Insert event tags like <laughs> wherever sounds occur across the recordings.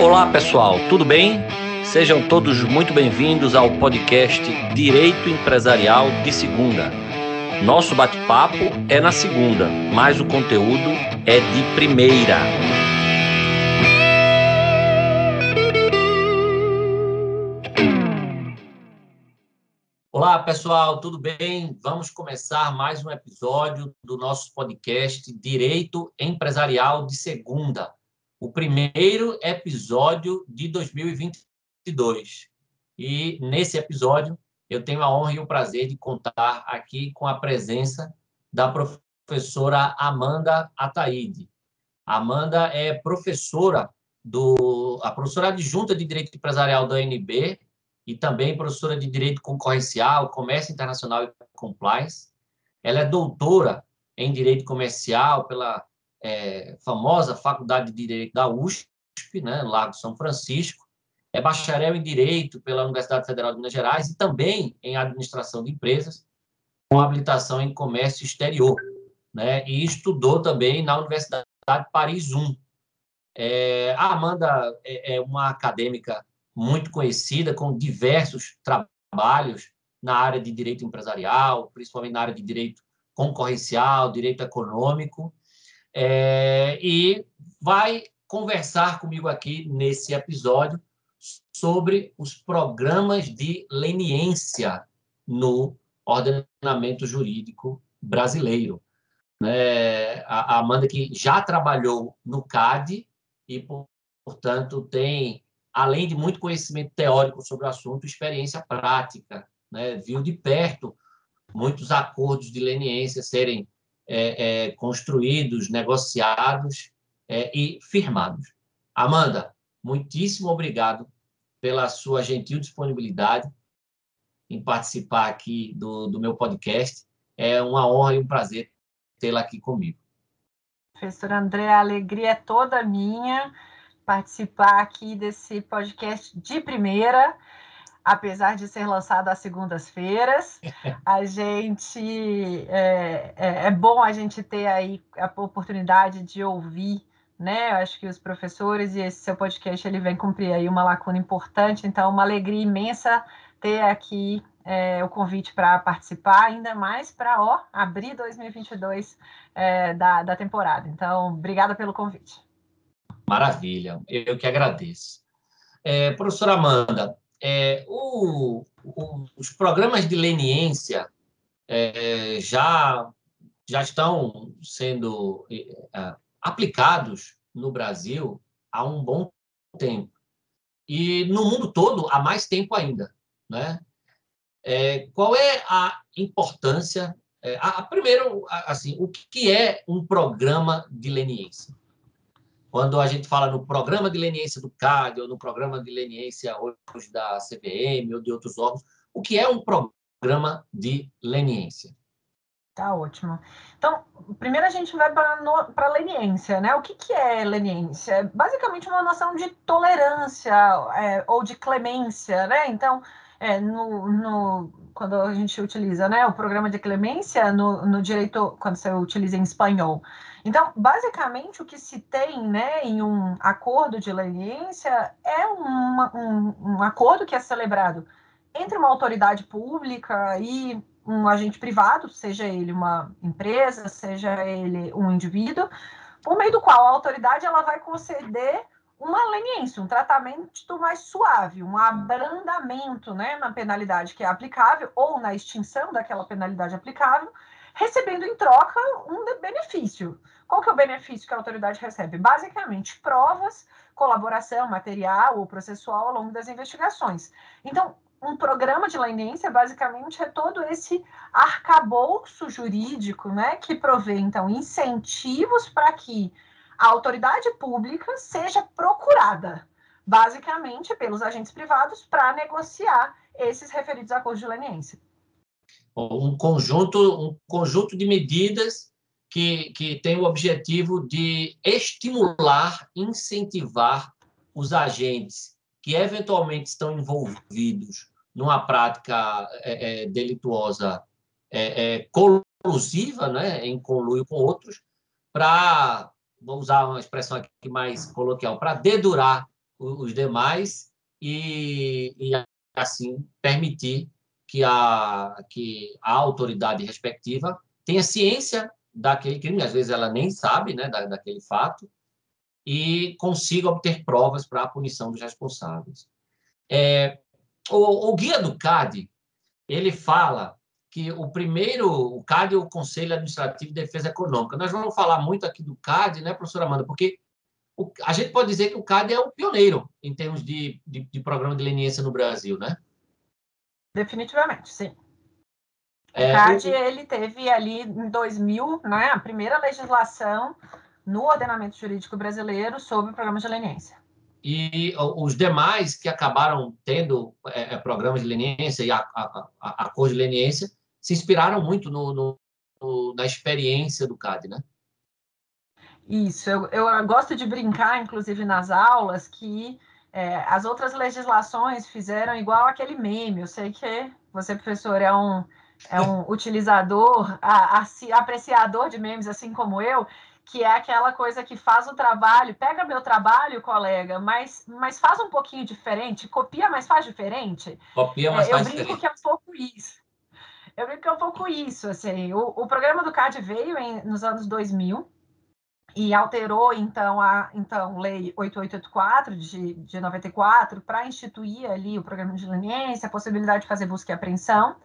Olá pessoal, tudo bem? Sejam todos muito bem-vindos ao podcast Direito Empresarial de Segunda. Nosso bate-papo é na segunda, mas o conteúdo é de primeira. Olá pessoal, tudo bem? Vamos começar mais um episódio do nosso podcast Direito Empresarial de Segunda o primeiro episódio de 2022. E nesse episódio eu tenho a honra e o prazer de contar aqui com a presença da professora Amanda Ataíde. Amanda é professora do a professora adjunta de Direito Empresarial da UNB e também professora de Direito Concorrencial, Comércio Internacional e Compliance. Ela é doutora em Direito Comercial pela é, famosa Faculdade de Direito da USP, né, Lago São Francisco, é bacharel em Direito pela Universidade Federal de Minas Gerais e também em Administração de Empresas, com habilitação em Comércio Exterior, né, e estudou também na Universidade Paris I. É, a Amanda é, é uma acadêmica muito conhecida, com diversos trabalhos na área de direito empresarial, principalmente na área de direito concorrencial, direito econômico, é, e vai conversar comigo aqui nesse episódio sobre os programas de leniência no ordenamento jurídico brasileiro. É, a Amanda que já trabalhou no CAD e, portanto, tem, além de muito conhecimento teórico sobre o assunto, experiência prática. Né? Viu de perto muitos acordos de leniência serem é, é, construídos, negociados é, e firmados. Amanda, muitíssimo obrigado pela sua gentil disponibilidade em participar aqui do, do meu podcast. É uma honra e um prazer tê-la aqui comigo. Professor André, a alegria é toda minha participar aqui desse podcast de primeira apesar de ser lançado às segundas-feiras. <laughs> A gente é, é, é, bom a gente ter aí a oportunidade de ouvir, né? Eu acho que os professores e esse seu podcast ele vem cumprir aí uma lacuna importante. Então, uma alegria imensa ter aqui é, o convite para participar, ainda mais para ó abrir 2022 é, da, da temporada. Então, obrigada pelo convite. Maravilha, eu que agradeço. É, professora Amanda, é, o, o, os programas de leniência é, já, já estão sendo é, aplicados no Brasil há um bom tempo. E no mundo todo há mais tempo ainda. Né? É, qual é a importância? É, a, a, primeiro, assim, o que é um programa de leniência? Quando a gente fala no programa de leniência do CAD ou no programa de leniência hoje da CVM ou de outros órgãos, o que é um programa de leniência? Tá ótimo. Então, primeiro a gente vai para a leniência, né? O que, que é leniência? É basicamente uma noção de tolerância é, ou de clemência, né? Então, é, no, no, quando a gente utiliza né, o programa de clemência no, no direito, quando você utiliza em espanhol, então, basicamente, o que se tem né, em um acordo de leniência é uma, um, um acordo que é celebrado entre uma autoridade pública e um agente privado, seja ele uma empresa, seja ele um indivíduo, por meio do qual a autoridade ela vai conceder uma leniência, um tratamento mais suave, um abrandamento né, na penalidade que é aplicável ou na extinção daquela penalidade aplicável, recebendo em troca um benefício. Qual que é o benefício que a autoridade recebe? Basicamente, provas, colaboração material ou processual ao longo das investigações. Então, um programa de leniência, basicamente, é todo esse arcabouço jurídico, né, que provê, então, incentivos para que a autoridade pública seja procurada, basicamente, pelos agentes privados para negociar esses referidos acordos de leniência. Um conjunto, um conjunto de medidas que, que tem o objetivo de estimular, incentivar os agentes que eventualmente estão envolvidos numa prática é, é, delituosa é, é colusiva, né, em conluio com outros, para, vou usar uma expressão aqui mais coloquial, para dedurar os demais e, e assim permitir que a, que a autoridade respectiva tenha ciência daquele crime, às vezes ela nem sabe né, da, daquele fato, e consiga obter provas para a punição dos responsáveis. É, o, o, guia do CAD, ele fala que o primeiro, o CAD é o Conselho Administrativo de Defesa Econômica. Nós vamos falar muito aqui do CAD, né, professora Amanda, porque o, a gente pode dizer que o CAD é o pioneiro em termos de, de, de programa de leniência no Brasil, né? Definitivamente, sim. É, o CAD, ele teve ali em 2000, né, a primeira legislação no ordenamento jurídico brasileiro sobre o programa de leniência. E os demais que acabaram tendo é, é programas de leniência e a, a, a, a cor de leniência se inspiraram muito no, no, no, na experiência do CAD, né? Isso, eu, eu gosto de brincar, inclusive nas aulas, que é, as outras legislações fizeram igual aquele meme. Eu sei que você, professor, é um, é um <laughs> utilizador, a, a, apreciador de memes, assim como eu, que é aquela coisa que faz o trabalho, pega meu trabalho, colega, mas, mas faz um pouquinho diferente, copia, mas faz diferente. Copia, mas é, faz diferente. Eu brinco que é um pouco isso. Eu brinco que é um pouco isso, assim. O, o programa do CAD veio em, nos anos 2000, e alterou então a então lei 8884 de, de 94 para instituir ali o programa de leniência, a possibilidade de fazer busca e apreensão.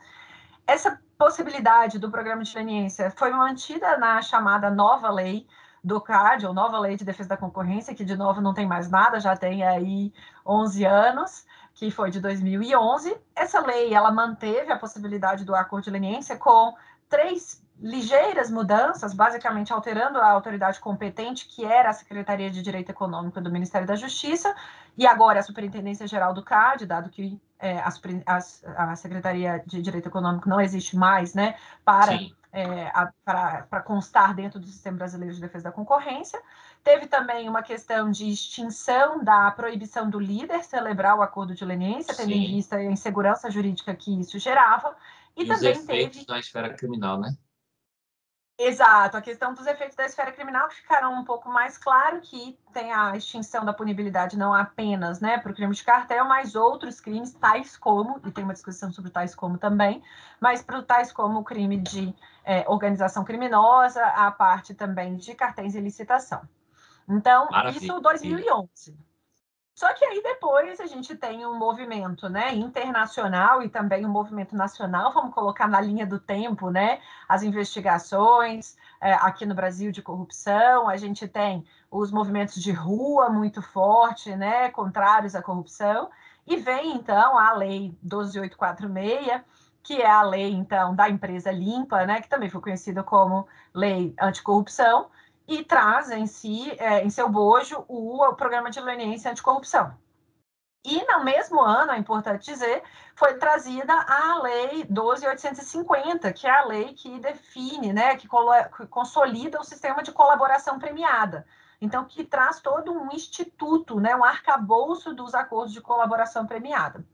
Essa possibilidade do programa de leniência foi mantida na chamada nova lei do CAD, ou nova lei de defesa da concorrência, que de novo não tem mais nada, já tem aí 11 anos, que foi de 2011. Essa lei, ela manteve a possibilidade do acordo de leniência com três ligeiras mudanças, basicamente alterando a autoridade competente, que era a Secretaria de Direito Econômico do Ministério da Justiça, e agora a Superintendência Geral do CAD, dado que é, a, a, a, Secretaria de Direito Econômico não existe mais, né, para, é, para, constar dentro do Sistema Brasileiro de Defesa da Concorrência. Teve também uma questão de extinção da proibição do líder celebrar o acordo de leniência, tendo em vista a insegurança jurídica que isso gerava. E, e também os efeitos teve... na esfera criminal, né? Exato, a questão dos efeitos da esfera criminal que ficaram um pouco mais claro que tem a extinção da punibilidade não apenas né, para o crime de cartel, mas outros crimes, tais como, e tem uma discussão sobre tais como também, mas para tais como o crime de é, organização criminosa, a parte também de cartéis e licitação. Então, Maravilha. isso 2011. Só que aí depois a gente tem um movimento né, internacional e também um movimento nacional, vamos colocar na linha do tempo, né? As investigações é, aqui no Brasil de corrupção, a gente tem os movimentos de rua muito forte, né? Contrários à corrupção, e vem então a lei 12846, que é a lei então da empresa limpa, né? Que também foi conhecida como lei anticorrupção e traz em si, é, em seu bojo, o, o programa de leniência anticorrupção. E no mesmo ano, é importante dizer, foi trazida a Lei 12.850, que é a lei que define, né, que, que consolida o sistema de colaboração premiada. Então, que traz todo um instituto, né, um arcabouço dos acordos de colaboração premiada.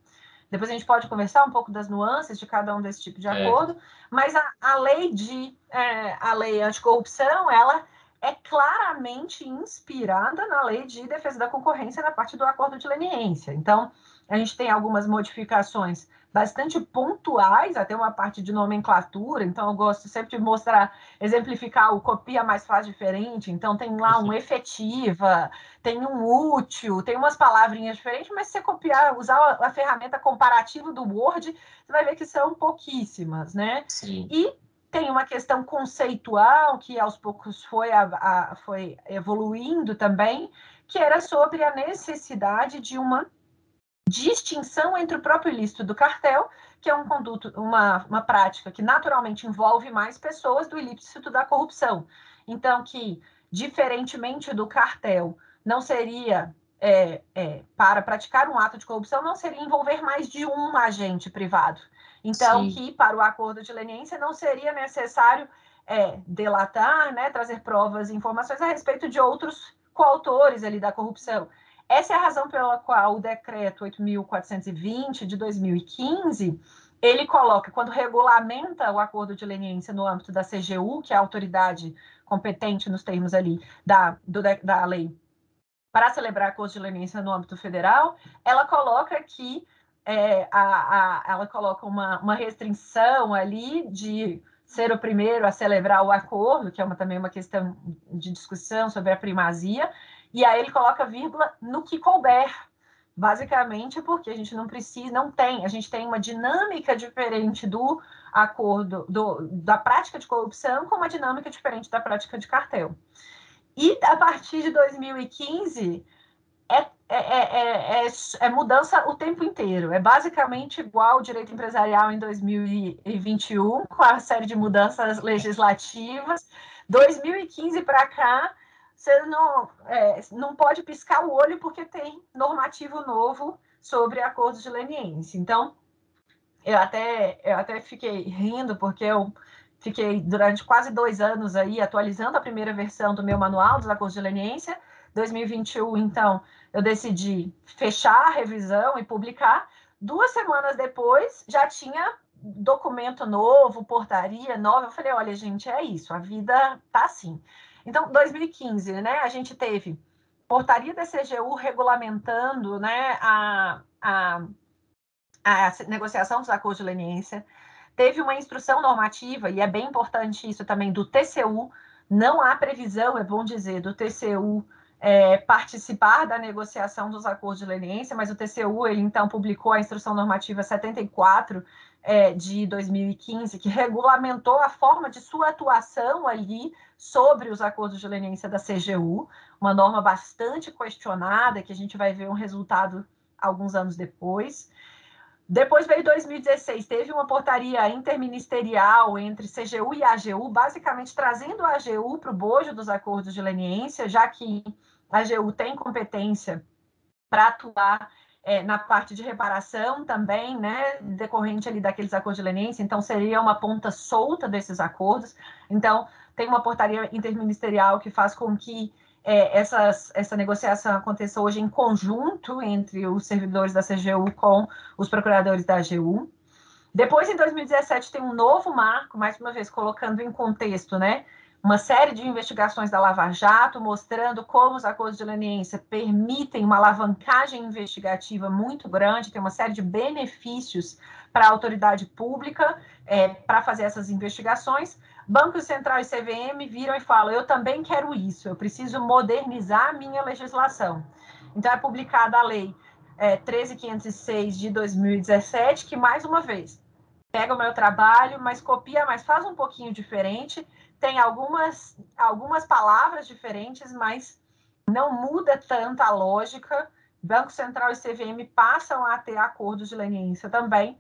Depois a gente pode conversar um pouco das nuances de cada um desse tipo de é. acordo, mas a, a lei de é, a lei anticorrupção, ela é claramente inspirada na lei de defesa da concorrência na parte do acordo de leniência. Então, a gente tem algumas modificações bastante pontuais, até uma parte de nomenclatura, então eu gosto sempre de mostrar, exemplificar o copia mais faz diferente, então tem lá um efetiva, tem um útil, tem umas palavrinhas diferentes, mas se você copiar, usar a ferramenta comparativa do Word, você vai ver que são pouquíssimas, né? Sim. E tem uma questão conceitual que aos poucos foi, a, a, foi evoluindo também, que era sobre a necessidade de uma distinção entre o próprio ilícito do cartel, que é um conduto, uma, uma prática que naturalmente envolve mais pessoas, do ilícito da corrupção. Então, que, diferentemente do cartel, não seria é, é, para praticar um ato de corrupção, não seria envolver mais de um agente privado então, Sim. que para o acordo de leniência não seria necessário é, delatar, né, trazer provas e informações a respeito de outros coautores ali da corrupção. Essa é a razão pela qual o decreto 8.420 de 2015 ele coloca, quando regulamenta o acordo de leniência no âmbito da CGU, que é a autoridade competente nos termos ali da, do, da lei para celebrar acordo de leniência no âmbito federal, ela coloca que é, a, a, ela coloca uma, uma restrição ali de ser o primeiro a celebrar o acordo, que é uma, também uma questão de discussão sobre a primazia, e aí ele coloca vírgula no que couber, basicamente porque a gente não precisa, não tem, a gente tem uma dinâmica diferente do acordo, do, da prática de corrupção com uma dinâmica diferente da prática de cartel. E a partir de 2015, é, é, é, é, mudança o tempo inteiro. É basicamente igual o direito empresarial em 2021, com a série de mudanças legislativas. 2015 para cá, você não, não pode piscar o olho porque tem normativo novo sobre acordos de leniência. Então, eu até, eu até fiquei rindo porque eu fiquei durante quase dois anos aí atualizando a primeira versão do meu manual dos acordos de leniência. 2021, então, eu decidi fechar a revisão e publicar. Duas semanas depois, já tinha documento novo, portaria nova. Eu falei, olha, gente, é isso, a vida tá assim. Então, 2015, né, a gente teve portaria da CGU regulamentando, né, a, a, a negociação dos acordos de leniência. Teve uma instrução normativa, e é bem importante isso também, do TCU. Não há previsão, é bom dizer, do TCU é, participar da negociação dos acordos de leniência, mas o TCU, ele então publicou a Instrução Normativa 74 é, de 2015, que regulamentou a forma de sua atuação ali sobre os acordos de leniência da CGU, uma norma bastante questionada, que a gente vai ver um resultado alguns anos depois. Depois veio 2016, teve uma portaria interministerial entre CGU e AGU, basicamente trazendo a AGU para o bojo dos acordos de leniência, já que a AGU tem competência para atuar é, na parte de reparação também, né, decorrente ali daqueles acordos de leniência, então seria uma ponta solta desses acordos. Então, tem uma portaria interministerial que faz com que é, essas, essa negociação aconteça hoje em conjunto entre os servidores da CGU com os procuradores da AGU. Depois, em 2017, tem um novo marco, mais uma vez colocando em contexto, né? Uma série de investigações da Lava Jato, mostrando como os acordos de leniência permitem uma alavancagem investigativa muito grande, tem uma série de benefícios para a autoridade pública é, para fazer essas investigações. Banco Central e CVM viram e falam: eu também quero isso, eu preciso modernizar a minha legislação. Então, é publicada a lei é, 13.506 de 2017, que, mais uma vez, pega o meu trabalho, mas copia, mas faz um pouquinho diferente, tem algumas, algumas palavras diferentes, mas não muda tanto a lógica. Banco Central e CVM passam a ter acordos de leniência também,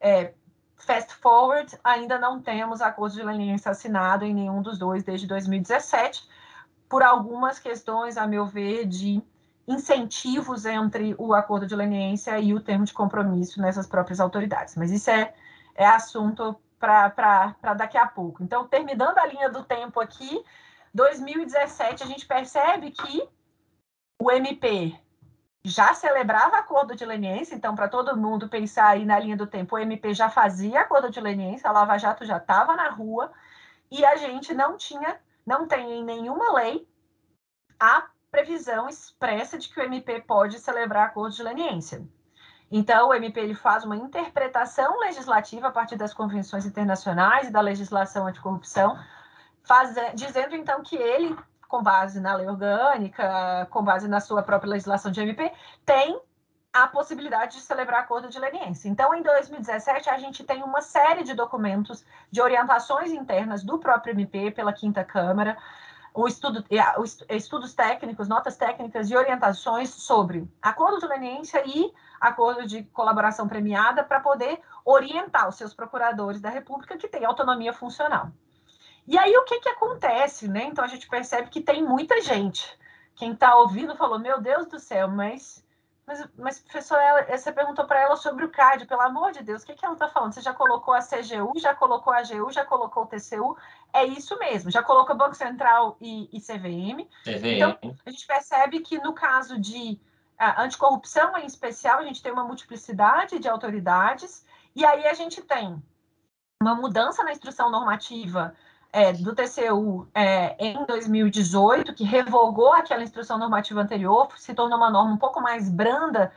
é, Fast forward, ainda não temos acordo de leniência assinado em nenhum dos dois desde 2017, por algumas questões, a meu ver, de incentivos entre o acordo de leniência e o termo de compromisso nessas próprias autoridades. Mas isso é, é assunto para daqui a pouco. Então, terminando a linha do tempo aqui, 2017 a gente percebe que o MP já celebrava acordo de leniência, então, para todo mundo pensar aí na linha do tempo, o MP já fazia acordo de leniência, a Lava Jato já estava na rua, e a gente não tinha, não tem em nenhuma lei a previsão expressa de que o MP pode celebrar acordo de leniência. Então, o MP ele faz uma interpretação legislativa a partir das convenções internacionais e da legislação anticorrupção, faz, dizendo então que ele com base na lei orgânica, com base na sua própria legislação de MP, tem a possibilidade de celebrar acordo de leniência. Então, em 2017, a gente tem uma série de documentos de orientações internas do próprio MP pela Quinta Câmara, o estudo, os estudos técnicos, notas técnicas e orientações sobre acordo de leniência e acordo de colaboração premiada para poder orientar os seus procuradores da República que têm autonomia funcional. E aí o que, que acontece, né? Então a gente percebe que tem muita gente. Quem está ouvindo falou: Meu Deus do céu, mas, mas, mas professora, você perguntou para ela sobre o CAD, pelo amor de Deus, o que, que ela está falando? Você já colocou a CGU, já colocou a AGU, já colocou o TCU? É isso mesmo, já colocou Banco Central e, e CVM. CVM. Então a gente percebe que no caso de a anticorrupção em especial, a gente tem uma multiplicidade de autoridades, e aí a gente tem uma mudança na instrução normativa é, do TCU é, em 2018, que revogou aquela instrução normativa anterior, se tornou uma norma um pouco mais branda,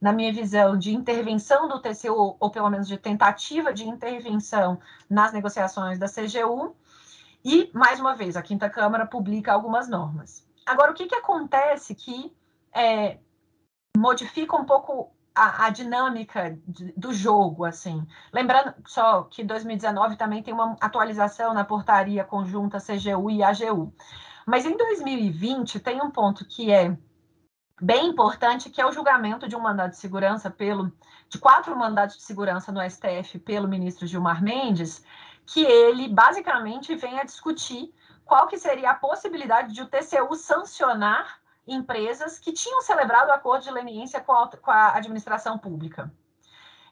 na minha visão, de intervenção do TCU, ou pelo menos de tentativa de intervenção nas negociações da CGU. E, mais uma vez, a Quinta Câmara publica algumas normas. Agora, o que, que acontece que é, modifica um pouco a, a dinâmica de, do jogo, assim. Lembrando só que 2019 também tem uma atualização na portaria conjunta CGU e AGU. Mas em 2020 tem um ponto que é bem importante, que é o julgamento de um mandado de segurança pelo de quatro mandados de segurança no STF pelo ministro Gilmar Mendes, que ele basicamente vem a discutir qual que seria a possibilidade de o TCU sancionar empresas que tinham celebrado acordo de leniência com a, com a administração pública.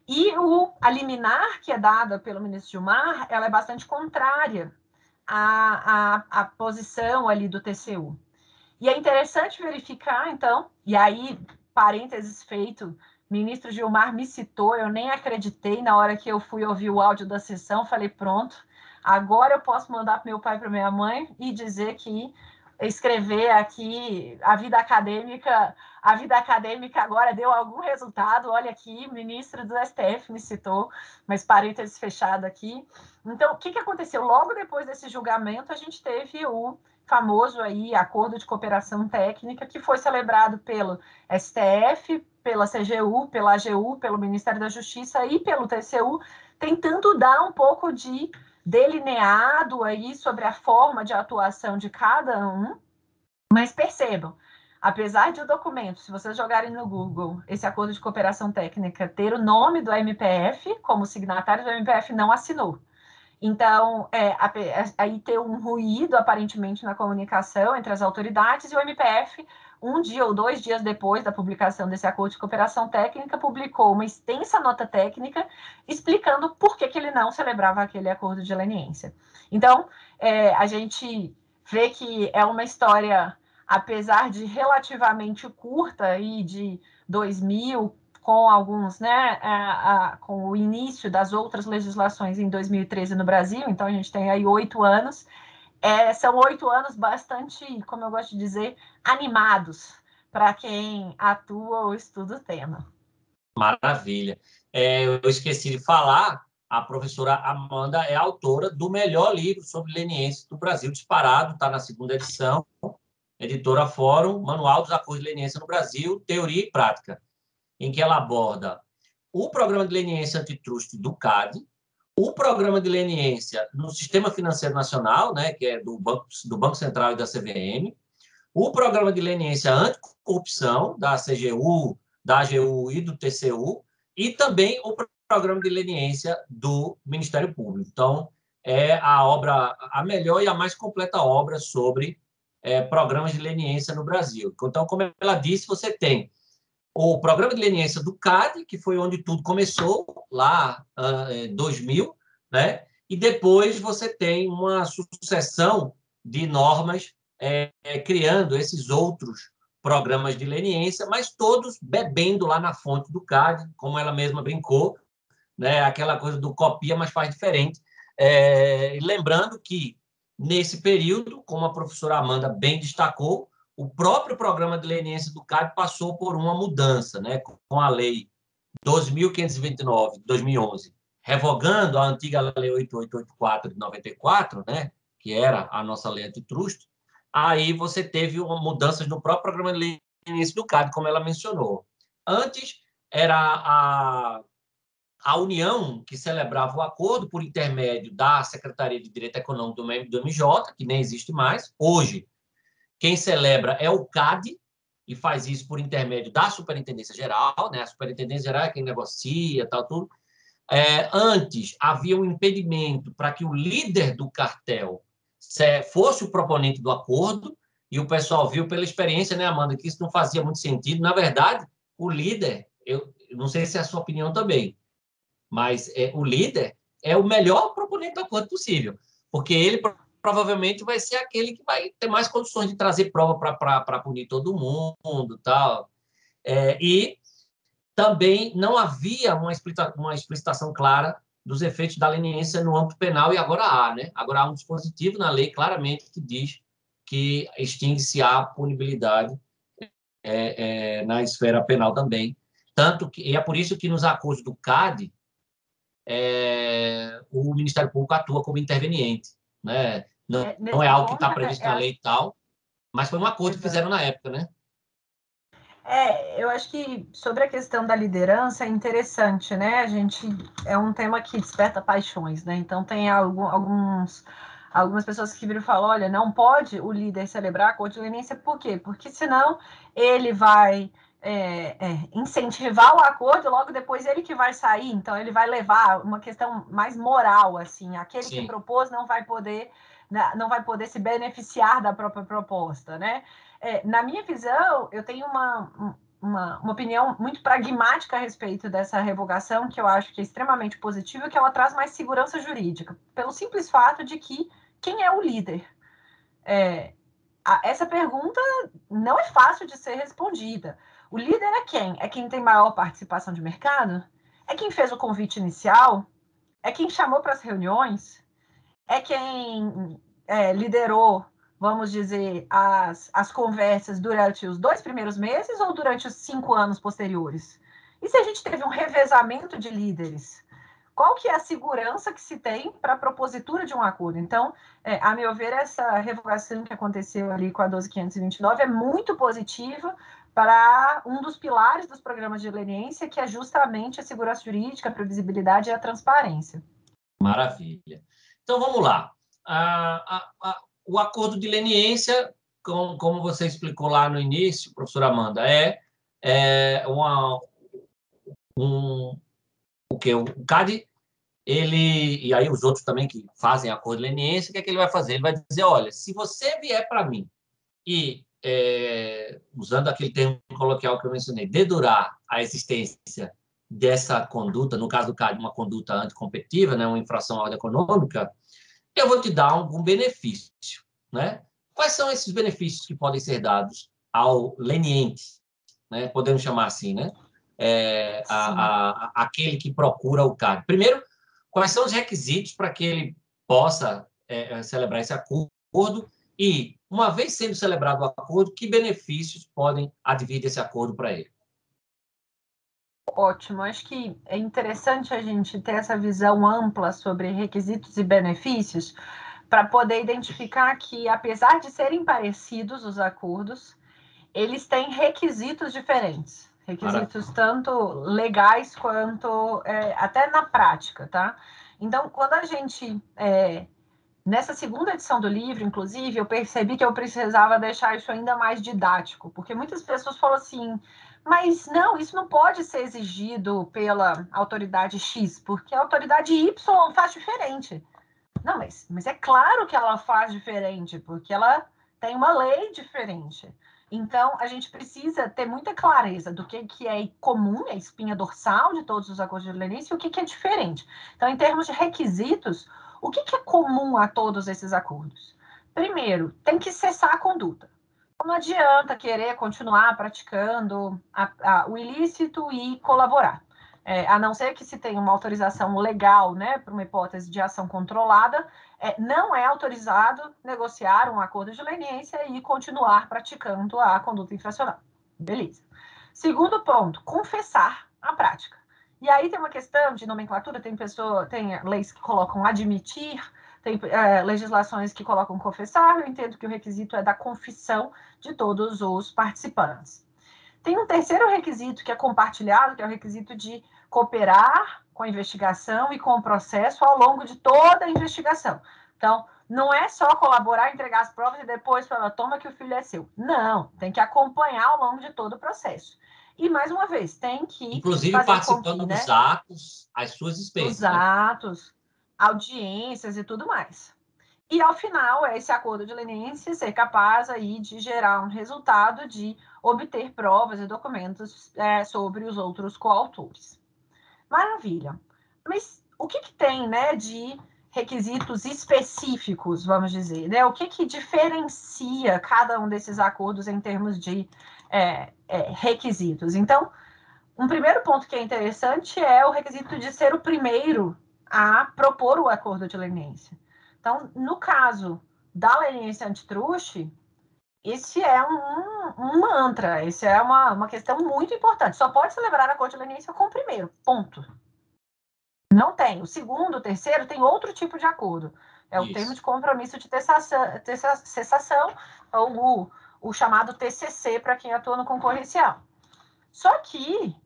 E o, a liminar que é dada pelo ministro Gilmar, ela é bastante contrária à, à, à posição ali do TCU. E é interessante verificar, então, e aí, parênteses feito, ministro Gilmar me citou, eu nem acreditei na hora que eu fui ouvir o áudio da sessão, falei, pronto, agora eu posso mandar para meu pai e para minha mãe e dizer que escrever aqui a vida acadêmica, a vida acadêmica agora deu algum resultado. Olha aqui, ministro do STF me citou, mas parênteses fechado aqui. Então, o que, que aconteceu? Logo depois desse julgamento, a gente teve o famoso aí acordo de cooperação técnica que foi celebrado pelo STF, pela CGU, pela AGU, pelo Ministério da Justiça e pelo TCU, tentando dar um pouco de delineado aí sobre a forma de atuação de cada um, mas percebam, apesar de o documento, se vocês jogarem no Google esse acordo de cooperação técnica ter o nome do MPF, como signatário do MPF não assinou. Então, é, aí tem um ruído aparentemente na comunicação entre as autoridades e o MPF um dia ou dois dias depois da publicação desse acordo de cooperação técnica, publicou uma extensa nota técnica explicando por que, que ele não celebrava aquele acordo de leniência. Então, é, a gente vê que é uma história, apesar de relativamente curta, e de 2000, com alguns, né, a, a, com o início das outras legislações em 2013 no Brasil, então a gente tem aí oito anos, é, são oito anos bastante, como eu gosto de dizer, animados para quem atua ou estuda o tema. Maravilha. É, eu esqueci de falar, a professora Amanda é autora do melhor livro sobre leniense do Brasil, disparado, está na segunda edição, editora Fórum, Manual dos Acordos de Leniência no Brasil, Teoria e Prática, em que ela aborda o programa de leniência antitrust do CAD, o programa de leniência no Sistema Financeiro Nacional, né, que é do Banco, do Banco Central e da CVM, o programa de leniência anticorrupção da CGU, da AGU e do TCU, e também o programa de leniência do Ministério Público. Então, é a obra, a melhor e a mais completa obra sobre é, programas de leniência no Brasil. Então, como ela disse, você tem o programa de leniência do CAD, que foi onde tudo começou, lá em uh, 2000, né? e depois você tem uma sucessão de normas é, é, criando esses outros programas de leniência, mas todos bebendo lá na fonte do CAD, como ela mesma brincou, né? aquela coisa do copia, mas faz diferente. É, lembrando que, nesse período, como a professora Amanda bem destacou, o próprio programa de leniência do CAD passou por uma mudança, né, com a lei 12.529 de 2011, revogando a antiga lei 8884 de 94, né, que era a nossa lei antitrust, aí você teve uma mudança no próprio programa de leniência do CAD, como ela mencionou. Antes era a a União, que celebrava o acordo por intermédio da Secretaria de Direito Econômico do MJ, que nem existe mais. Hoje, quem celebra é o CAD, e faz isso por intermédio da Superintendência Geral, né? A Superintendência Geral é quem negocia, tal, tudo. É, antes, havia um impedimento para que o líder do cartel fosse o proponente do acordo, e o pessoal viu pela experiência, né, Amanda, que isso não fazia muito sentido. Na verdade, o líder, eu não sei se é a sua opinião também, mas é, o líder é o melhor proponente do acordo possível, porque ele provavelmente vai ser aquele que vai ter mais condições de trazer prova para punir todo mundo tal. É, e também não havia uma, explica, uma explicitação clara dos efeitos da leniência no âmbito penal e agora há, né? Agora há um dispositivo na lei claramente que diz que extingue-se a punibilidade é, é, na esfera penal também. Tanto que, e é por isso que nos acordos do CAD, é, o Ministério Público atua como interveniente. Né? Não é, não é algo que está previsto na é lei e tal, mas foi um acordo que fizeram na época, né? É, eu acho que sobre a questão da liderança é interessante, né? A gente é um tema que desperta paixões, né? Então tem algum, alguns algumas pessoas que viram e falam, olha, não pode o líder celebrar a leniência, por quê? Porque senão ele vai é, é, incentivar o acordo, logo depois ele que vai sair, então ele vai levar uma questão mais moral, assim, aquele Sim. que propôs não vai poder não vai poder se beneficiar da própria proposta, né? É, na minha visão, eu tenho uma, uma, uma, opinião muito pragmática a respeito dessa revogação, que eu acho que é extremamente positiva, que ela traz mais segurança jurídica, pelo simples fato de que quem é o líder? É, a, essa pergunta não é fácil de ser respondida. O líder é quem? É quem tem maior participação de mercado? É quem fez o convite inicial? É quem chamou para as reuniões? É quem é, liderou, vamos dizer, as, as conversas durante os dois primeiros meses ou durante os cinco anos posteriores? E se a gente teve um revezamento de líderes? qual que é a segurança que se tem para a propositura de um acordo. Então, é, a meu ver, essa revogação que aconteceu ali com a 12.529 é muito positiva para um dos pilares dos programas de leniência, que é justamente a segurança jurídica, a previsibilidade e a transparência. Maravilha. Então, vamos lá. A, a, a, o acordo de leniência, com, como você explicou lá no início, professora Amanda, é, é uma, um, o que o CAD ele e aí os outros também que fazem acordo de leniência, o que é que ele vai fazer? Ele vai dizer, olha, se você vier para mim e é, usando aquele termo coloquial que eu mencionei, dedurar a existência dessa conduta, no caso do CAD, uma conduta anticompetitiva, né, uma infração à ordem econômica, eu vou te dar algum benefício, né? Quais são esses benefícios que podem ser dados ao leniente, né? Podemos chamar assim, né? é, a, a, aquele que procura o CAD. Primeiro, quais são os requisitos para que ele possa é, é, celebrar esse acordo e, uma vez sendo celebrado o acordo, que benefícios podem advir desse acordo para ele? Ótimo, acho que é interessante a gente ter essa visão ampla sobre requisitos e benefícios para poder identificar que, apesar de serem parecidos os acordos, eles têm requisitos diferentes. Requisitos Maravilha. tanto legais quanto é, até na prática, tá? Então, quando a gente. É, nessa segunda edição do livro, inclusive, eu percebi que eu precisava deixar isso ainda mais didático, porque muitas pessoas falam assim. Mas não, isso não pode ser exigido pela autoridade X, porque a autoridade Y faz diferente. Não, mas, mas é claro que ela faz diferente, porque ela tem uma lei diferente. Então, a gente precisa ter muita clareza do que, que é comum, a espinha dorsal de todos os acordos de leniência, e o que, que é diferente. Então, em termos de requisitos, o que, que é comum a todos esses acordos? Primeiro, tem que cessar a conduta. Não adianta querer continuar praticando a, a, o ilícito e colaborar é, a não ser que se tenha uma autorização legal, né, para uma hipótese de ação controlada, é, não é autorizado negociar um acordo de leniência e continuar praticando a conduta infracional. Beleza. Segundo ponto, confessar a prática. E aí tem uma questão de nomenclatura, tem pessoa, tem leis que colocam admitir, tem é, legislações que colocam confessar, eu entendo que o requisito é da confissão de todos os participantes. Tem um terceiro requisito que é compartilhado, que é o requisito de cooperar com a investigação e com o processo ao longo de toda a investigação. Então, não é só colaborar, entregar as provas e depois falar, toma que o filho é seu. Não, tem que acompanhar ao longo de todo o processo. E, mais uma vez, tem que. Inclusive participando dos né? atos, as suas experiências. Os né? atos, audiências e tudo mais. E ao final, é esse acordo de leniência ser capaz aí de gerar um resultado de obter provas e documentos é, sobre os outros coautores. Maravilha. Mas o que, que tem né, de requisitos específicos, vamos dizer? Né? O que, que diferencia cada um desses acordos em termos de é, é, requisitos? Então, um primeiro ponto que é interessante é o requisito de ser o primeiro a propor o acordo de leniência. Então, no caso da leniência antitruste, esse é um, um mantra, esse é uma, uma questão muito importante. Só pode celebrar acordo de leniência com o primeiro, ponto. Não tem. O segundo, o terceiro, tem outro tipo de acordo. É o Isso. termo de compromisso de cessação, ou o, o chamado TCC para quem atua no concorrencial. Só que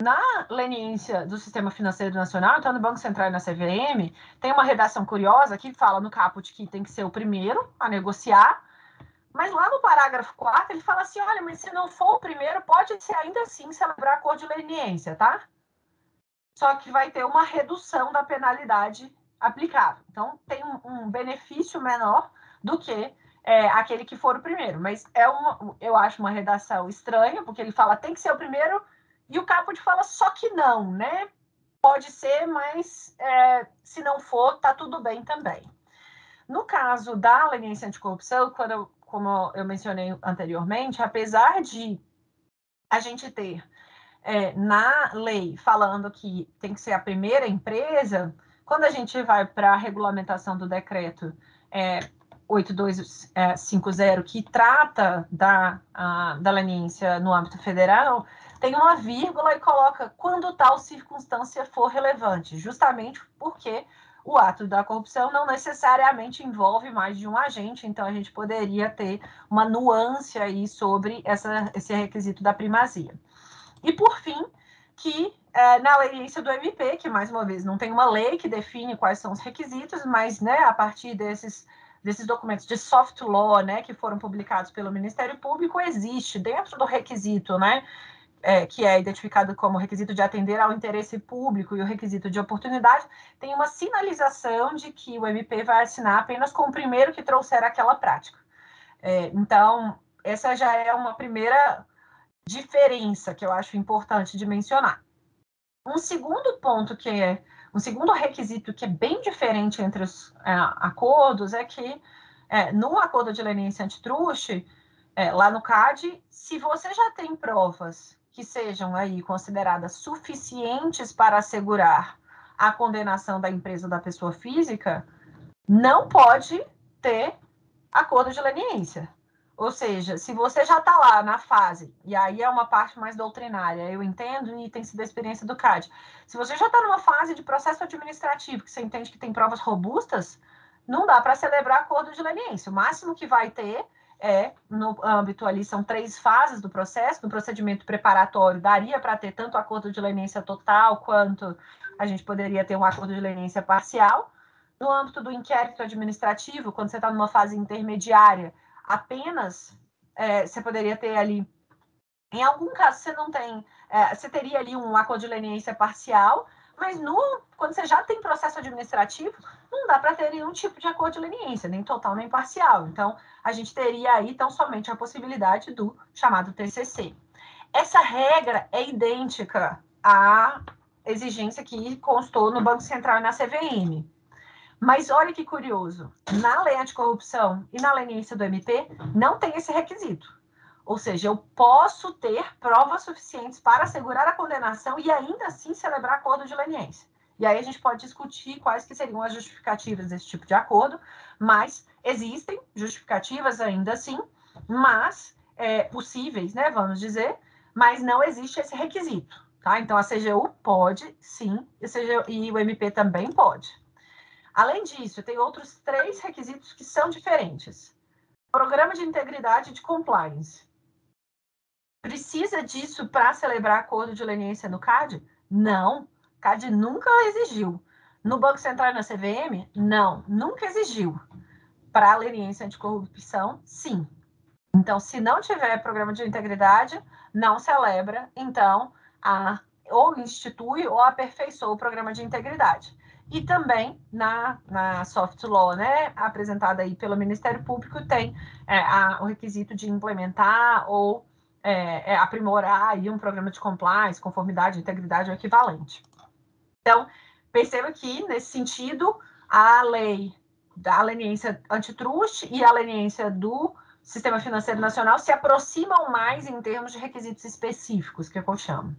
na leniência do Sistema Financeiro Nacional, então no Banco Central e na CVM, tem uma redação curiosa que fala no caput que tem que ser o primeiro a negociar, mas lá no parágrafo 4 ele fala assim, olha, mas se não for o primeiro, pode ser ainda assim celebrar acordo de leniência, tá? Só que vai ter uma redução da penalidade aplicável. Então, tem um, benefício menor do que é, aquele que for o primeiro. Mas é uma, eu acho uma redação estranha, porque ele fala tem que ser o primeiro, e o caput fala só que não, né? Pode ser, mas é, se não for, tá tudo bem também. No caso da leniência anticorrupção, quando eu, como eu mencionei anteriormente, apesar de a gente ter é, na lei falando que tem que ser a primeira empresa, quando a gente vai para a regulamentação do decreto é, 8250, é, que trata da, a, da leniência no âmbito federal, tem uma vírgula e coloca quando tal circunstância for relevante, justamente porque o ato da corrupção não necessariamente envolve mais de um agente, então a gente poderia ter uma nuance aí sobre essa, esse requisito da primazia. E por fim, que é, na leniência do MP, que mais uma vez não tem uma lei que define quais são os requisitos, mas né, a partir desses, desses documentos de soft law, né, que foram publicados pelo Ministério Público, existe dentro do requisito, né, é, que é identificado como requisito de atender ao interesse público e o requisito de oportunidade, tem uma sinalização de que o MP vai assinar apenas com o primeiro que trouxer aquela prática. É, então, essa já é uma primeira diferença que eu acho importante de mencionar. Um segundo ponto que é um segundo requisito que é bem diferente entre os é, acordos é que é, no acordo de leniência antitruste, é, lá no CAD, se você já tem provas que sejam aí consideradas suficientes para assegurar a condenação da empresa da pessoa física, não pode ter acordo de leniência. Ou seja, se você já está lá na fase, e aí é uma parte mais doutrinária, eu entendo e tem sido a experiência do CAD. Se você já está numa fase de processo administrativo, que você entende que tem provas robustas, não dá para celebrar acordo de leniência. O máximo que vai ter é, no âmbito ali, são três fases do processo, no procedimento preparatório, daria para ter tanto acordo de leniência total, quanto a gente poderia ter um acordo de leniência parcial. No âmbito do inquérito administrativo, quando você está numa fase intermediária, apenas é, você poderia ter ali. Em algum caso, você não tem. É, você teria ali um acordo de leniência parcial, mas no, quando você já tem processo administrativo, não dá para ter nenhum tipo de acordo de leniência, nem total nem parcial. Então, a gente teria aí tão somente a possibilidade do chamado TCC. Essa regra é idêntica à exigência que constou no Banco Central e na CVM. Mas olha que curioso, na lei anticorrupção e na leniência do MP não tem esse requisito. Ou seja, eu posso ter provas suficientes para assegurar a condenação e ainda assim celebrar acordo de leniência. E aí a gente pode discutir quais que seriam as justificativas desse tipo de acordo, mas existem justificativas ainda assim, mas é, possíveis, né, vamos dizer, mas não existe esse requisito, tá? Então a CGU pode, sim, e, CGU, e o MP também pode. Além disso, tem outros três requisitos que são diferentes. Programa de integridade de compliance. Precisa disso para celebrar acordo de leniência no CAD? Não. CAD nunca exigiu. No Banco Central e na CVM? Não, nunca exigiu. Para leniência anticorrupção, sim. Então, se não tiver programa de integridade, não celebra, então, a, ou institui ou aperfeiçoa o programa de integridade e também na, na soft law, né, apresentada aí pelo Ministério Público, tem é, a, o requisito de implementar ou é, é, aprimorar aí um programa de compliance, conformidade, integridade ou equivalente. Então, perceba que, nesse sentido, a lei da leniência antitruste e a leniência do Sistema Financeiro Nacional se aproximam mais em termos de requisitos específicos, que é eu chamo.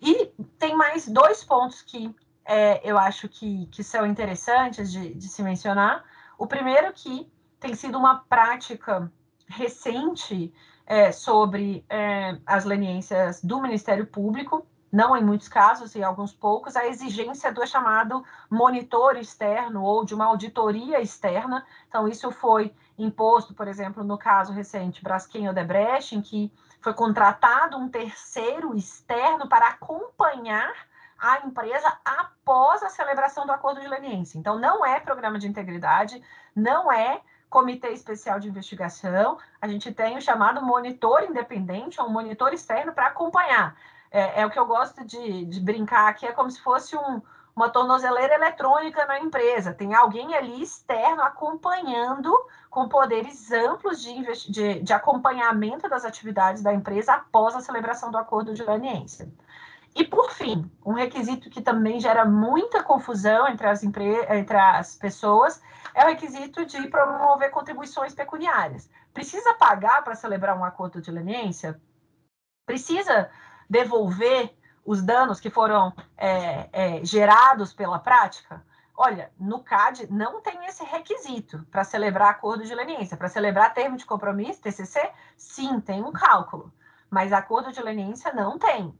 E tem mais dois pontos que é, eu acho que, que são interessantes de, de se mencionar. O primeiro que tem sido uma prática recente é, sobre é, as leniências do Ministério Público, não em muitos casos, em alguns poucos, a exigência do chamado monitor externo ou de uma auditoria externa. Então, isso foi imposto, por exemplo, no caso recente Braskem Odebrecht, em que foi contratado um terceiro externo para acompanhar a empresa após a celebração do acordo de leniência. Então, não é programa de integridade, não é comitê especial de investigação, a gente tem o chamado monitor independente, ou um monitor externo para acompanhar. É, é, o que eu gosto de, de brincar aqui, é como se fosse um, uma tornozeleira eletrônica na empresa. Tem alguém ali externo acompanhando com poderes amplos de, de, de acompanhamento das atividades da empresa após a celebração do acordo de leniência. E, por fim, um requisito que também gera muita confusão entre as, entre as pessoas é o requisito de promover contribuições pecuniárias. Precisa pagar para celebrar um acordo de leniência? Precisa devolver os danos que foram é, é, gerados pela prática? Olha, no CAD não tem esse requisito para celebrar acordo de leniência. Para celebrar termo de compromisso, TCC, sim, tem um cálculo. Mas acordo de leniência não tem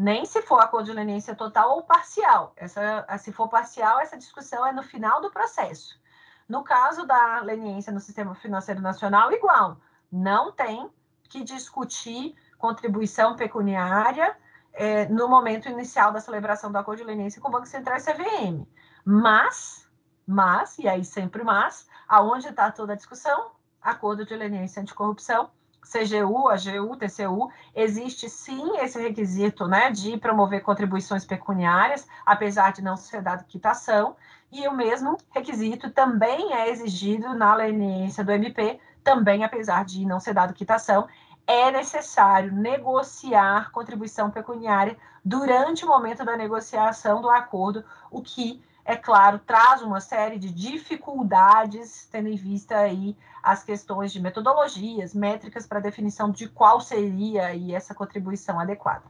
nem se for acordo de leniência total ou parcial. Essa, se for parcial, essa discussão é no final do processo. No caso da leniência no Sistema Financeiro Nacional, igual. Não tem que discutir contribuição pecuniária é, no momento inicial da celebração do acordo de leniência com o Banco Central e CVM. Mas, mas, e aí sempre mas, aonde está toda a discussão? Acordo de leniência anticorrupção CGU, AGU, TCU, existe sim esse requisito né, de promover contribuições pecuniárias, apesar de não ser dado quitação, e o mesmo requisito também é exigido na leniência do MP, também apesar de não ser dado quitação, é necessário negociar contribuição pecuniária durante o momento da negociação do acordo, o que é claro, traz uma série de dificuldades, tendo em vista aí as questões de metodologias, métricas para definição de qual seria aí essa contribuição adequada.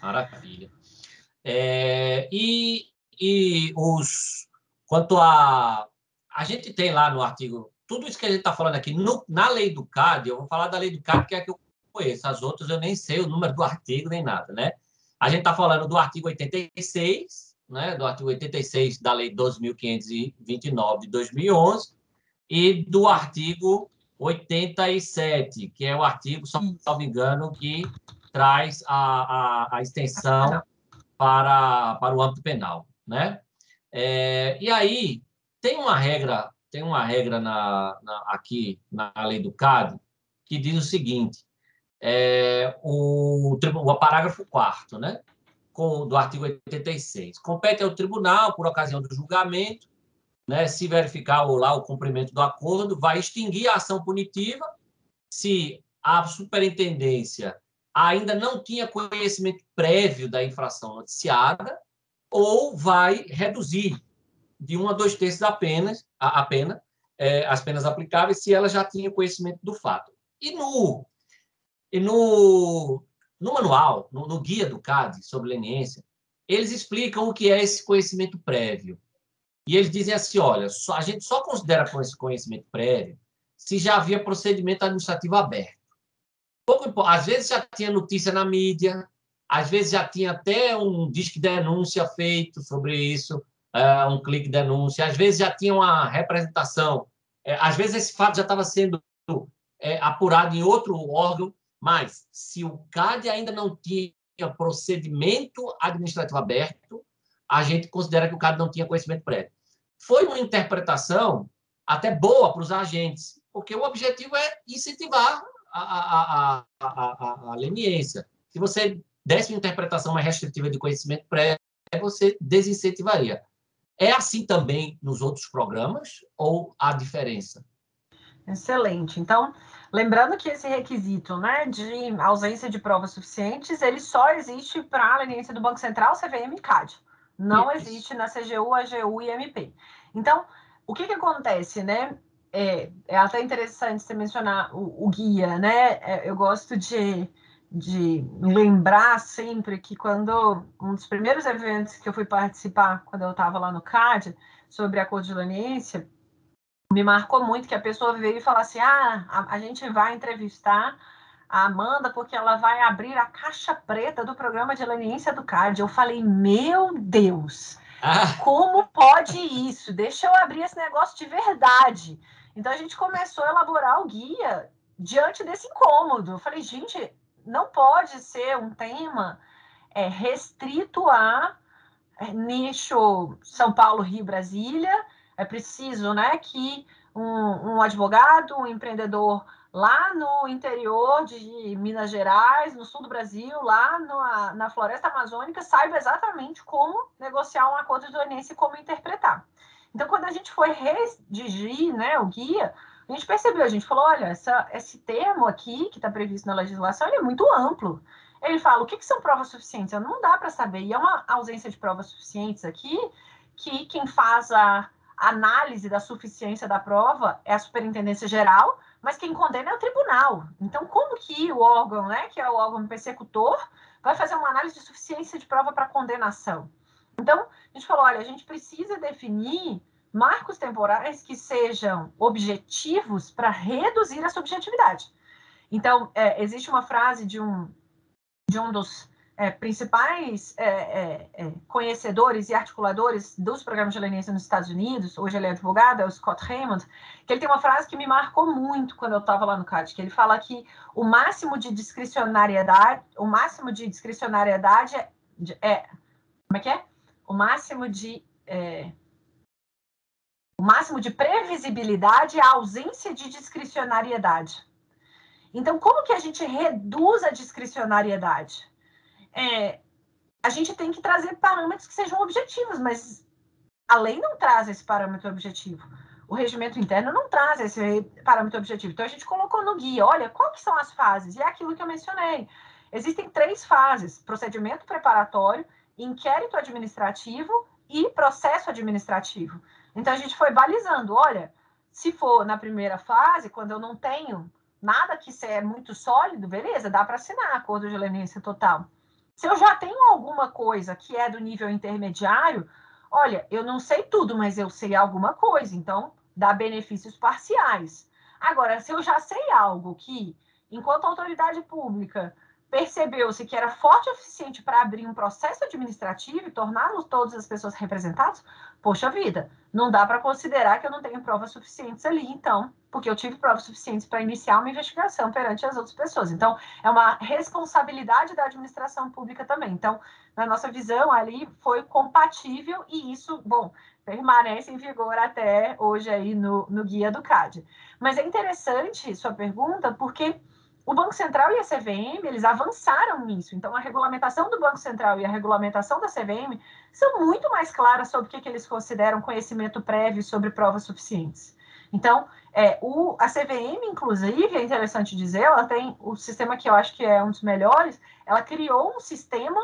Maravilha. É, e, e os quanto a a gente tem lá no artigo tudo isso que a gente está falando aqui no, na lei do CAD, eu vou falar da lei do CAD que é a que eu conheço, as outras eu nem sei o número do artigo nem nada, né? A gente está falando do artigo 86 né, do artigo 86 da Lei 12.529 de 2011 e do artigo 87, que é o artigo, se não me engano, que traz a, a, a extensão para, para o âmbito penal, né? É, e aí tem uma regra, tem uma regra na, na, aqui na lei do CAD que diz o seguinte: é, o, o parágrafo 4 né? Com, do artigo 86. Compete ao tribunal, por ocasião do julgamento, né, se verificar ou lá o cumprimento do acordo, vai extinguir a ação punitiva se a superintendência ainda não tinha conhecimento prévio da infração noticiada ou vai reduzir de um a dois terços apenas a, a pena, é, as penas aplicáveis se ela já tinha conhecimento do fato. E no, e no no manual, no, no guia do CAD sobre leniência, eles explicam o que é esse conhecimento prévio. E eles dizem assim: olha, só, a gente só considera com esse conhecimento prévio se já havia procedimento administrativo aberto. Pouco, às vezes já tinha notícia na mídia, às vezes já tinha até um disque denúncia feito sobre isso, uh, um clique denúncia, às vezes já tinha uma representação, uh, às vezes esse fato já estava sendo uh, apurado em outro órgão, mas, se o CAD ainda não tinha procedimento administrativo aberto, a gente considera que o CAD não tinha conhecimento prévio. Foi uma interpretação até boa para os agentes, porque o objetivo é incentivar a, a, a, a, a leniência. Se você desse uma interpretação mais restritiva de conhecimento prévio, você desincentivaria. É assim também nos outros programas ou há diferença? Excelente. Então, lembrando que esse requisito né, de ausência de provas suficientes, ele só existe para a leniência do Banco Central, CVM e CAD. Não Isso. existe na CGU, AGU e MP. Então, o que, que acontece, né? É, é até interessante você mencionar o, o guia, né? É, eu gosto de, de lembrar sempre que quando um dos primeiros eventos que eu fui participar, quando eu estava lá no CAD, sobre a cor de leniência, me marcou muito que a pessoa veio e falou assim: ah, a, a gente vai entrevistar a Amanda porque ela vai abrir a caixa preta do programa de leniência do CAD. Eu falei, meu Deus, ah. como pode isso? Deixa eu abrir esse negócio de verdade. Então a gente começou a elaborar o guia diante desse incômodo. Eu falei, gente, não pode ser um tema é, restrito a é, nicho São Paulo, Rio, Brasília. É preciso né, que um, um advogado, um empreendedor lá no interior de Minas Gerais, no sul do Brasil, lá no, na floresta amazônica, saiba exatamente como negociar um acordo de e como interpretar. Então, quando a gente foi redigir né, o guia, a gente percebeu, a gente falou, olha, essa, esse termo aqui, que está previsto na legislação, ele é muito amplo. Ele fala, o que, que são provas suficientes? Não dá para saber. E é uma ausência de provas suficientes aqui, que quem faz a análise da suficiência da prova é a superintendência geral, mas quem condena é o tribunal. Então, como que o órgão, né, que é o órgão persecutor, vai fazer uma análise de suficiência de prova para condenação? Então, a gente falou, olha, a gente precisa definir marcos temporais que sejam objetivos para reduzir a subjetividade. Então, é, existe uma frase de um, de um dos é, principais é, é, é conhecedores e articuladores dos programas de leniência nos Estados Unidos, hoje ele é advogado, é o Scott Raymond, que ele tem uma frase que me marcou muito quando eu estava lá no CAD, que ele fala que o máximo de discricionariedade, o máximo de discricionariedade é, é como é que é? O máximo de é, o máximo de previsibilidade é a ausência de discricionariedade. Então, como que a gente reduz a discricionariedade? É, a gente tem que trazer parâmetros que sejam objetivos, mas a lei não traz esse parâmetro objetivo. O regimento interno não traz esse parâmetro objetivo. Então, a gente colocou no guia, olha, quais são as fases? E é aquilo que eu mencionei. Existem três fases: procedimento preparatório, inquérito administrativo e processo administrativo. Então a gente foi balizando, olha, se for na primeira fase, quando eu não tenho nada que é muito sólido, beleza, dá para assinar acordo de leniência total. Se eu já tenho alguma coisa que é do nível intermediário, olha, eu não sei tudo, mas eu sei alguma coisa, então dá benefícios parciais. Agora, se eu já sei algo que, enquanto autoridade pública, percebeu-se que era forte o suficiente para abrir um processo administrativo e torná-los todas as pessoas representadas, poxa vida, não dá para considerar que eu não tenho provas suficientes ali, então, porque eu tive provas suficientes para iniciar uma investigação perante as outras pessoas. Então, é uma responsabilidade da administração pública também. Então, na nossa visão, ali foi compatível e isso, bom, permanece em vigor até hoje aí no, no guia do CAD. Mas é interessante sua pergunta, porque o Banco Central e a CVM, eles avançaram nisso. Então, a regulamentação do Banco Central e a regulamentação da CVM são muito mais claras sobre o que, que eles consideram conhecimento prévio sobre provas suficientes. Então, é, o, a CVM, inclusive, é interessante dizer, ela tem o sistema que eu acho que é um dos melhores, ela criou um sistema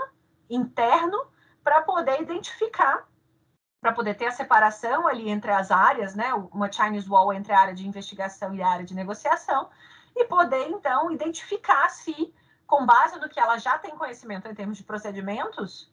interno para poder identificar, para poder ter a separação ali entre as áreas, né, uma Chinese Wall entre a área de investigação e a área de negociação, e poder, então, identificar se, com base no que ela já tem conhecimento em termos de procedimentos,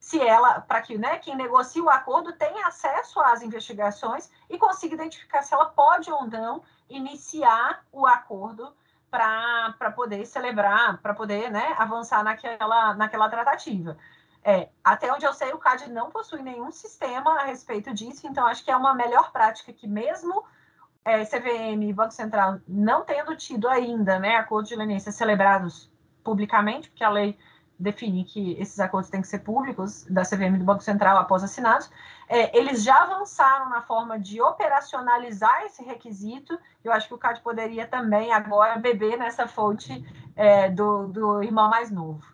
se ela, para que né, quem negocia o acordo tenha acesso às investigações e consiga identificar se ela pode ou não iniciar o acordo para poder celebrar, para poder né, avançar naquela, naquela tratativa. É, até onde eu sei, o CAD não possui nenhum sistema a respeito disso, então acho que é uma melhor prática que mesmo é, CVM e Banco Central não tendo tido ainda né, acordos de leniência celebrados publicamente, porque a lei define que esses acordos têm que ser públicos da CVM e do Banco Central após assinados, é, eles já avançaram na forma de operacionalizar esse requisito. Eu acho que o CAD poderia também agora beber nessa fonte é, do, do irmão mais novo.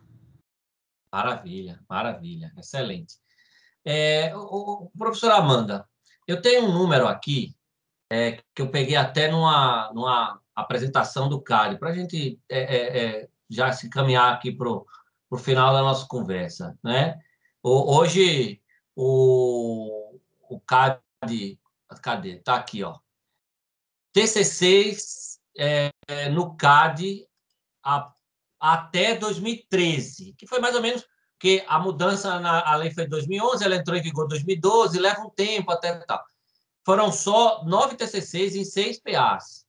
Maravilha, maravilha, excelente. É, o, o, professor Amanda, eu tenho um número aqui é, que eu peguei até numa, numa apresentação do CAD, para a gente é, é, é, já se caminhar aqui para o final da nossa conversa. Né? Hoje, o, o CAD, cadê? Está aqui, ó. TCCs é, no CAD, a, até 2013, que foi mais ou menos que a mudança na a lei foi em 2011, ela entrou em vigor em 2012, leva um tempo até tal. Foram só nove TCCs em seis PAs,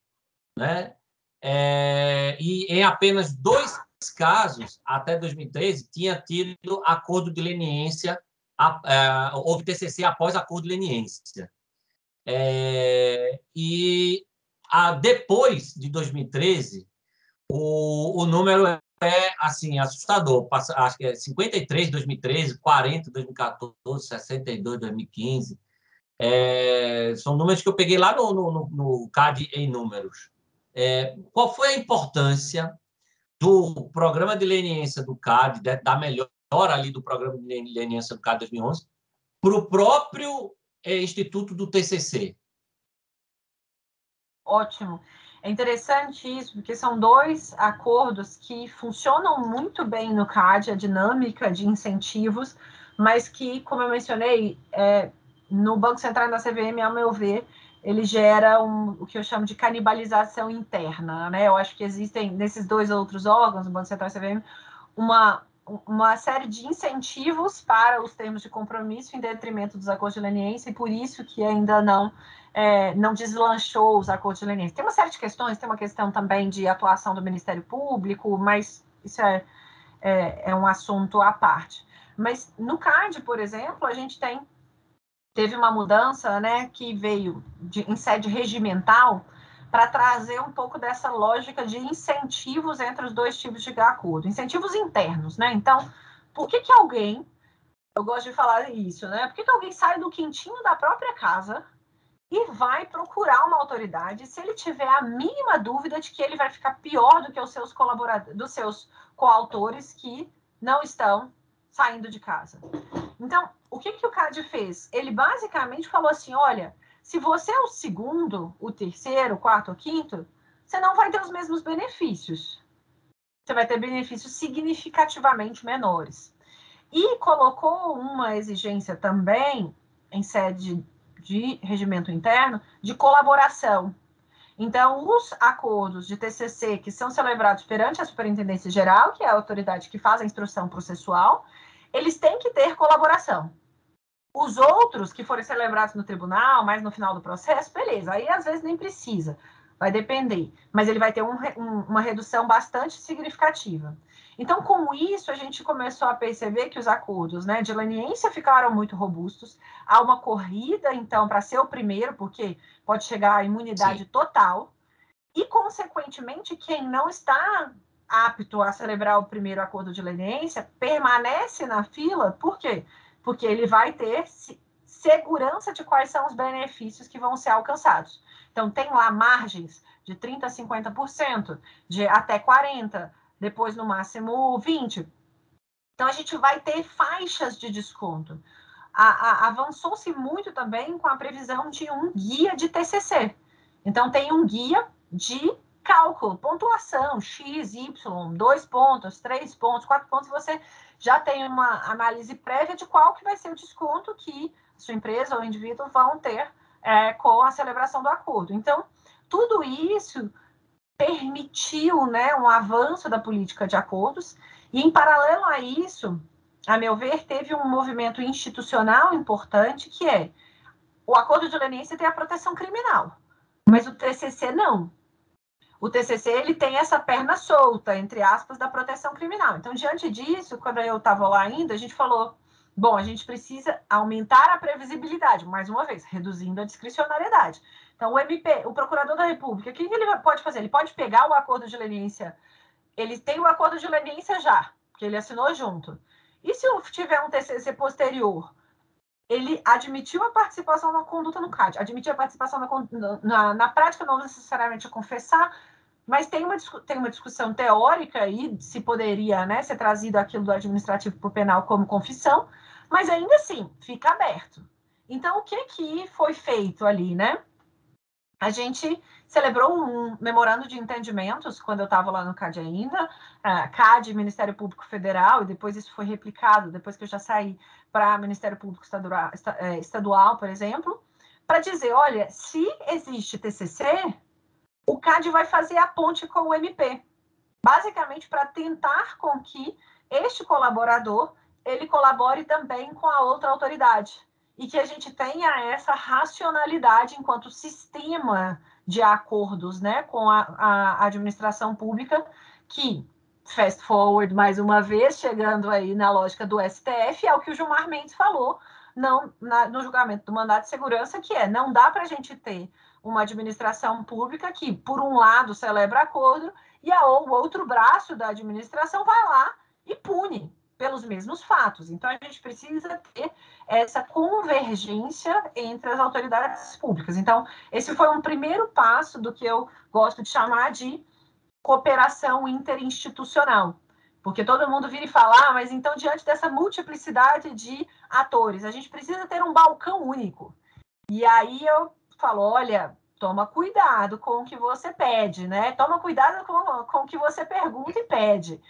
né? É, e em apenas dois casos, até 2013, tinha tido acordo de leniência, a, a, é, houve TCC após acordo de leniência. É, e a, depois de 2013, o, o número é assim assustador. Passa, acho que é 53 2013, 40 2014, 62 2015. É, são números que eu peguei lá no, no, no CAD em números. É, qual foi a importância do programa de leniência do CAD, da melhora ali do programa de leniência do CAD 2011, para o próprio é, Instituto do TCC? Ótimo. É interessante isso, porque são dois acordos que funcionam muito bem no CAD, a dinâmica de incentivos, mas que, como eu mencionei, é, no Banco Central e na CVM, ao meu ver, ele gera um, o que eu chamo de canibalização interna. Né? Eu acho que existem, nesses dois outros órgãos, o Banco Central e a CVM, uma, uma série de incentivos para os termos de compromisso em detrimento dos acordos de leniência, e por isso que ainda não, é, não deslanchou os acordos de leniência. Tem uma série de questões, tem uma questão também de atuação do Ministério Público, mas isso é, é, é um assunto à parte. Mas no CAD, por exemplo, a gente tem teve uma mudança né, que veio de, em sede regimental para trazer um pouco dessa lógica de incentivos entre os dois tipos de acordo, incentivos internos, né? Então, por que, que alguém, eu gosto de falar isso, né? Por que, que alguém sai do quintinho da própria casa e vai procurar uma autoridade se ele tiver a mínima dúvida de que ele vai ficar pior do que os seus colaboradores, dos seus coautores que não estão saindo de casa? Então, o que, que o CAD fez? Ele basicamente falou assim: olha, se você é o segundo, o terceiro, o quarto ou quinto, você não vai ter os mesmos benefícios. Você vai ter benefícios significativamente menores. E colocou uma exigência também, em sede de regimento interno, de colaboração. Então, os acordos de TCC que são celebrados perante a Superintendência Geral, que é a autoridade que faz a instrução processual, eles têm que ter colaboração. Os outros que forem celebrados no tribunal, mas no final do processo, beleza, aí às vezes nem precisa, vai depender, mas ele vai ter um, um, uma redução bastante significativa. Então, com isso, a gente começou a perceber que os acordos né, de leniência ficaram muito robustos. Há uma corrida, então, para ser o primeiro, porque pode chegar à imunidade Sim. total. E, consequentemente, quem não está apto a celebrar o primeiro acordo de leniência permanece na fila, por quê? porque ele vai ter segurança de quais são os benefícios que vão ser alcançados. Então, tem lá margens de 30% a 50%, de até 40%, depois no máximo 20%. Então, a gente vai ter faixas de desconto. Avançou-se muito também com a previsão de um guia de TCC. Então, tem um guia de cálculo, pontuação, X, Y, dois pontos, três pontos, quatro pontos, você já tem uma análise prévia de qual que vai ser o desconto que sua empresa ou indivíduo vão ter é, com a celebração do acordo. Então, tudo isso permitiu né, um avanço da política de acordos, e em paralelo a isso, a meu ver, teve um movimento institucional importante, que é o acordo de leniência tem a proteção criminal, mas o TCC não o TCC ele tem essa perna solta, entre aspas, da proteção criminal. Então, diante disso, quando eu estava lá ainda, a gente falou, bom, a gente precisa aumentar a previsibilidade, mais uma vez, reduzindo a discricionariedade. Então, o MP, o Procurador da República, o que ele pode fazer? Ele pode pegar o acordo de leniência, ele tem o acordo de leniência já, que ele assinou junto. E se tiver um TCC posterior, ele admitiu a participação na conduta no CAD, admitiu a participação na, na, na prática, não necessariamente confessar, mas tem uma, tem uma discussão teórica aí, se poderia né, ser trazido aquilo do administrativo para o penal como confissão, mas ainda assim, fica aberto. Então, o que, que foi feito ali, né? A gente celebrou um memorando de entendimentos quando eu estava lá no CAD ainda, uh, CAD, Ministério Público Federal, e depois isso foi replicado, depois que eu já saí para Ministério Público Estadual, é, Estadual por exemplo, para dizer, olha, se existe TCC, o CAD vai fazer a ponte com o MP. basicamente para tentar com que este colaborador ele colabore também com a outra autoridade e que a gente tenha essa racionalidade enquanto sistema de acordos né, com a, a administração pública, que, fast forward mais uma vez, chegando aí na lógica do STF, é o que o Gilmar Mendes falou não, na, no julgamento do mandato de segurança, que é não dá para a gente ter uma administração pública que, por um lado, celebra acordo e a, o outro braço da administração vai lá e pune pelos mesmos fatos. Então, a gente precisa ter essa convergência entre as autoridades públicas. Então, esse foi um primeiro passo do que eu gosto de chamar de cooperação interinstitucional. Porque todo mundo vira e fala, ah, mas então, diante dessa multiplicidade de atores, a gente precisa ter um balcão único. E aí eu falo, olha, toma cuidado com o que você pede, né? Toma cuidado com, com o que você pergunta e pede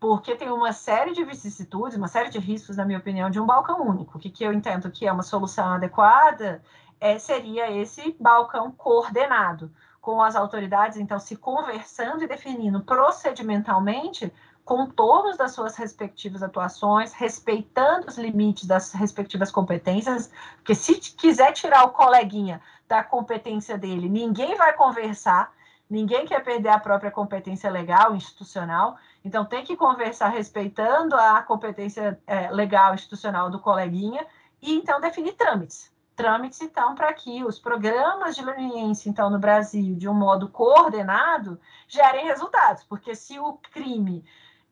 porque tem uma série de vicissitudes, uma série de riscos, na minha opinião, de um balcão único. O que, que eu entendo que é uma solução adequada é, seria esse balcão coordenado, com as autoridades, então, se conversando e definindo procedimentalmente contornos das suas respectivas atuações, respeitando os limites das respectivas competências, porque se quiser tirar o coleguinha da competência dele, ninguém vai conversar, ninguém quer perder a própria competência legal, institucional, então, tem que conversar respeitando a competência é, legal institucional do coleguinha e, então, definir trâmites. Trâmites, então, para que os programas de leniência, então, no Brasil, de um modo coordenado, gerem resultados. Porque se o crime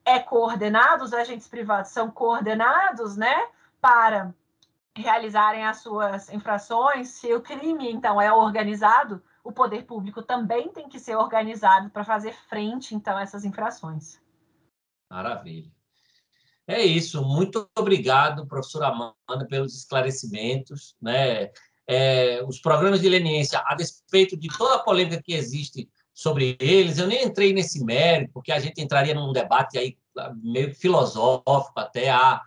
é coordenado, os agentes privados são coordenados, né, para realizarem as suas infrações, se o crime, então, é organizado, o poder público também tem que ser organizado para fazer frente, então, a essas infrações. Maravilha. É isso. Muito obrigado, professora Amanda, pelos esclarecimentos. Né? É, os programas de leniência, a despeito de toda a polêmica que existe sobre eles, eu nem entrei nesse mérito, porque a gente entraria num debate aí meio filosófico, até há,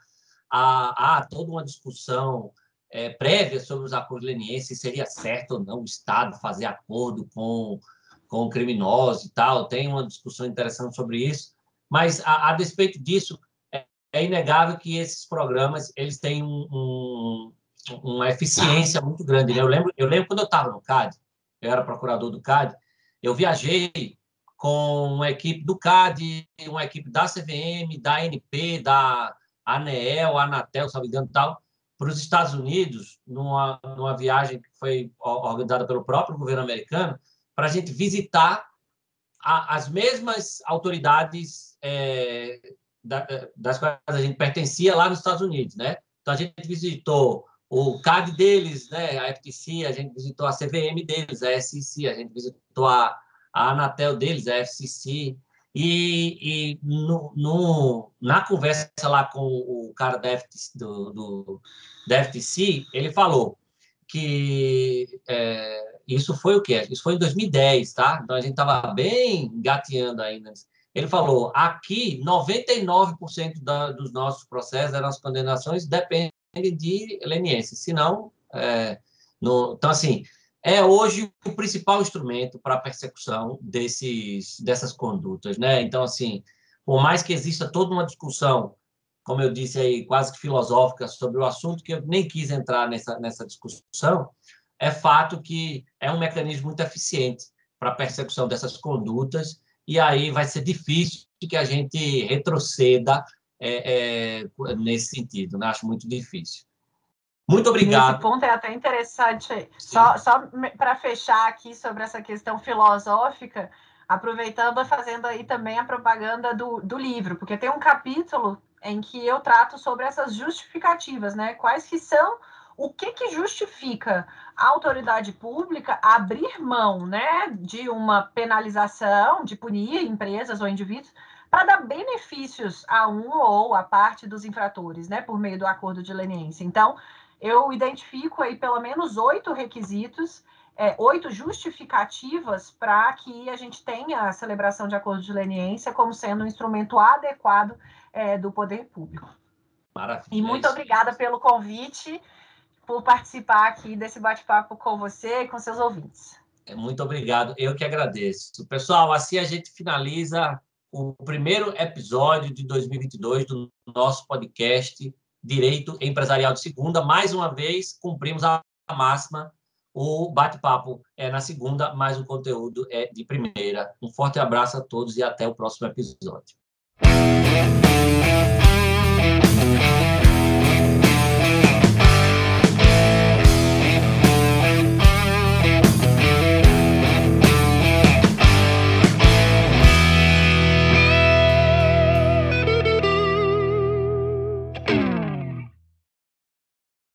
há, há toda uma discussão é, prévia sobre os acordos lenienses, se seria certo ou não o Estado fazer acordo com, com criminosos e tal. Tem uma discussão interessante sobre isso. Mas, a, a despeito disso, é, é, inegável que esses programas eles têm um, um, uma eficiência muito grande. Né? Eu lembro, eu lembro quando eu estava no CAD, eu era procurador do CAD, eu viajei com uma equipe do CAD, uma equipe da CVM, da ANP, da ANEEL, Anatel, sabe engano, tal, para os Estados Unidos, numa, numa viagem que foi organizada pelo próprio governo americano, para a gente visitar a, as mesmas autoridades é, da, das quais a gente pertencia lá nos Estados Unidos, né? Então a gente visitou o CAD deles, né? A FTC, a gente visitou a CVM deles, a SEC, a gente visitou a, a Anatel deles, a FCC, e, e no, no, na conversa lá com o cara da FTC, do, do, da FTC ele falou que é, isso foi o quê? Isso foi em 2010, tá? Então a gente estava bem gateando ainda. Ele falou: aqui 99% da, dos nossos processos, das nossas condenações, dependem de leniência, senão. É, no, então, assim, é hoje o principal instrumento para a persecução desses, dessas condutas, né? Então, assim, por mais que exista toda uma discussão, como eu disse aí, quase que filosófica sobre o assunto, que eu nem quis entrar nessa, nessa discussão, é fato que é um mecanismo muito eficiente para a persecução dessas condutas, e aí vai ser difícil que a gente retroceda é, é, nesse sentido, né? acho muito difícil. Muito obrigado. Esse ponto é até interessante. Sim. Só, só para fechar aqui sobre essa questão filosófica, aproveitando e fazendo aí também a propaganda do, do livro, porque tem um capítulo em que eu trato sobre essas justificativas, né? Quais que são o que, que justifica a autoridade pública abrir mão né, de uma penalização, de punir empresas ou indivíduos, para dar benefícios a um ou a parte dos infratores, né, por meio do acordo de leniência. Então, eu identifico aí pelo menos oito requisitos, é, oito justificativas para que a gente tenha a celebração de acordo de leniência como sendo um instrumento adequado é, do poder público. Maravilha. E muito é obrigada pelo convite por participar aqui desse bate-papo com você e com seus ouvintes. É, muito obrigado, eu que agradeço. Pessoal, assim a gente finaliza o primeiro episódio de 2022 do nosso podcast Direito Empresarial de Segunda. Mais uma vez, cumprimos a máxima. O bate-papo é na segunda, mas o conteúdo é de primeira. Um forte abraço a todos e até o próximo episódio.